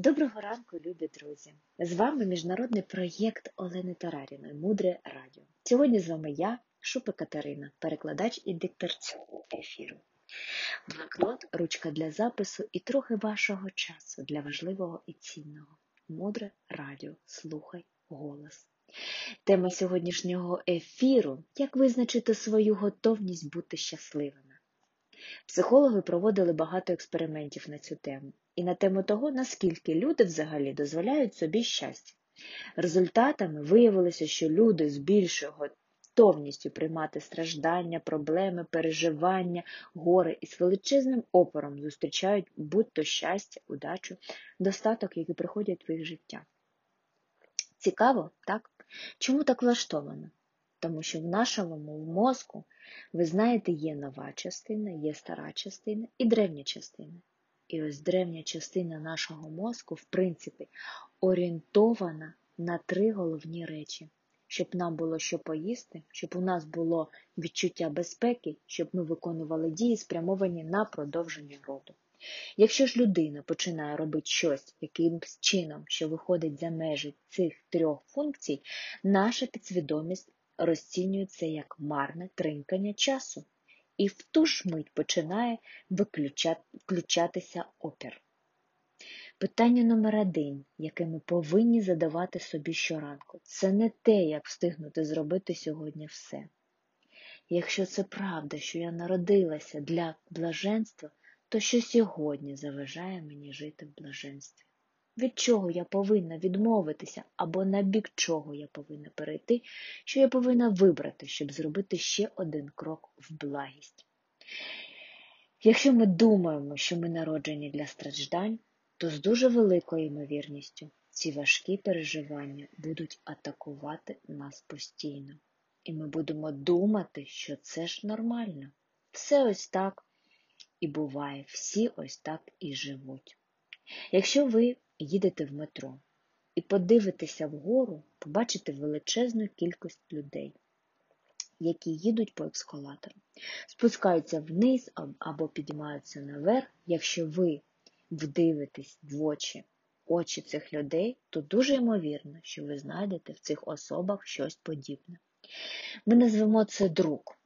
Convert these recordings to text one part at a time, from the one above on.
Доброго ранку, любі друзі! З вами міжнародний проєкт Олени Тараріної Мудре Радіо. Сьогодні з вами я, Шупа Катерина, перекладач і диктор цього ефіру. Блокнот, ручка для запису і трохи вашого часу для важливого і цінного. Мудре радіо. Слухай голос. Тема сьогоднішнього ефіру як визначити свою готовність бути щасливими. Психологи проводили багато експериментів на цю тему і на тему того, наскільки люди взагалі дозволяють собі щастя. Результатами виявилося, що люди з більшою готовністю приймати страждання, проблеми, переживання, горе і з величезним опором зустрічають будь-то щастя, удачу, достаток, які приходять в їх життя. Цікаво, так? Чому так влаштовано? Тому що в нашому мозку, ви знаєте, є нова частина, є стара частина і древня частина. І ось древня частина нашого мозку, в принципі, орієнтована на три головні речі. Щоб нам було що поїсти, щоб у нас було відчуття безпеки, щоб ми виконували дії, спрямовані на продовження роду. Якщо ж людина починає робити щось якимсь чином, що виходить за межі цих трьох функцій, наша підсвідомість розцінює це як марне тринкання часу і в ту ж мить починає включатися опір. Питання номер один, яке ми повинні задавати собі щоранку, це не те, як встигнути зробити сьогодні все. Якщо це правда, що я народилася для блаженства, то що сьогодні заважає мені жити в блаженстві? Від чого я повинна відмовитися, або на бік чого я повинна перейти, що я повинна вибрати, щоб зробити ще один крок в благість. Якщо ми думаємо, що ми народжені для страждань, то з дуже великою ймовірністю ці важкі переживання будуть атакувати нас постійно. І ми будемо думати, що це ж нормально. Все ось так і буває, всі ось так і живуть. Якщо ви їдете в метро і подивитеся вгору, побачите величезну кількість людей, які їдуть по ескалатору, спускаються вниз або піднімаються наверх. Якщо ви вдивитесь в очі очі цих людей, то дуже ймовірно, що ви знайдете в цих особах щось подібне. Ми назвемо це друг.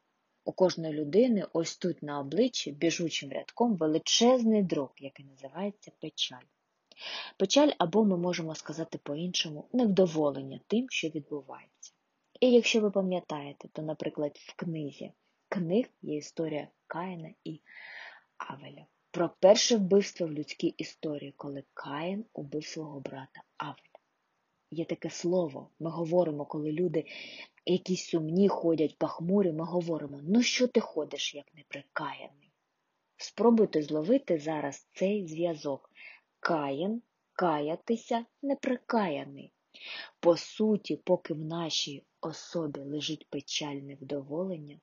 У кожної людини ось тут на обличчі біжучим рядком величезний друг, який називається печаль. Печаль, або ми можемо сказати по-іншому, невдоволення тим, що відбувається. І якщо ви пам'ятаєте, то, наприклад, в книзі книг є історія Каїна і Авеля про перше вбивство в людській історії, коли Каїн убив свого брата Авеля. Є таке слово, ми говоримо, коли люди якісь сумні ходять пахмурі, ми говоримо, ну що ти ходиш, як неприкаяний? Спробуйте зловити зараз цей зв'язок. Каїн, каятися неприкаяний. По суті, поки в нашій особі лежить печальне вдоволення,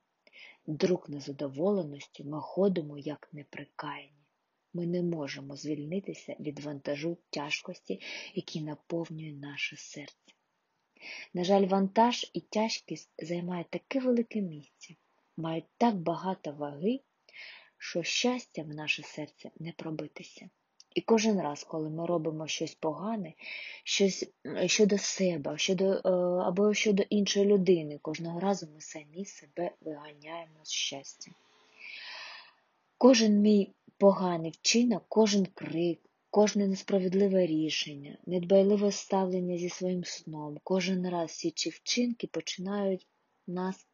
друг незадоволеності ми ходимо як неприкаяні. Ми не можемо звільнитися від вантажу тяжкості, який наповнює наше серце. На жаль, вантаж і тяжкість займають таке велике місце, мають так багато ваги, що щастя в наше серце не пробитися. І кожен раз, коли ми робимо щось погане, щось щодо себе, щодо, е, або щодо іншої людини, кожного разу ми самі себе виганяємо з щастя. Кожен мій поганий вчинок, кожен крик, кожне несправедливе рішення, недбайливе ставлення зі своїм сном, кожен раз ці вчинки починають нас е,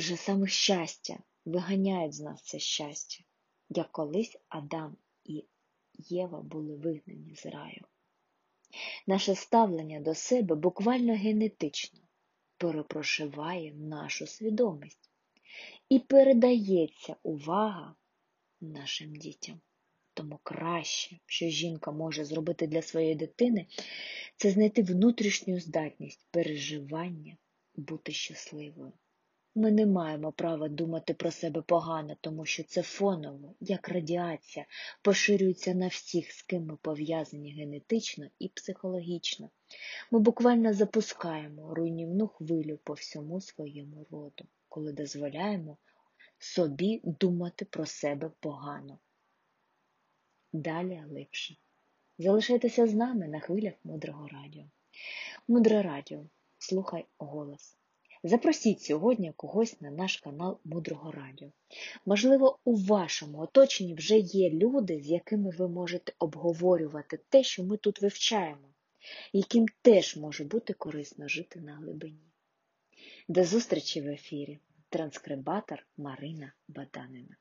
же саме щастя, виганяють з нас це щастя як колись Адам і Єва були вигнані з раю. Наше ставлення до себе буквально генетично перепрошиває нашу свідомість і передається увага нашим дітям. Тому краще, що жінка може зробити для своєї дитини, це знайти внутрішню здатність переживання, бути щасливою. Ми не маємо права думати про себе погано, тому що це фоново, як радіація, поширюється на всіх, з ким ми пов'язані генетично і психологічно. Ми буквально запускаємо руйнівну хвилю по всьому своєму роду, коли дозволяємо собі думати про себе погано. далі глибше. Залишайтеся з нами на хвилях мудрого радіо. Мудре радіо, слухай голос. Запросіть сьогодні когось на наш канал Мудрого Радіо. Можливо, у вашому оточенні вже є люди, з якими ви можете обговорювати те, що ми тут вивчаємо, яким теж може бути корисно жити на глибині. До зустрічі в ефірі! Транскрибатор Марина Баданина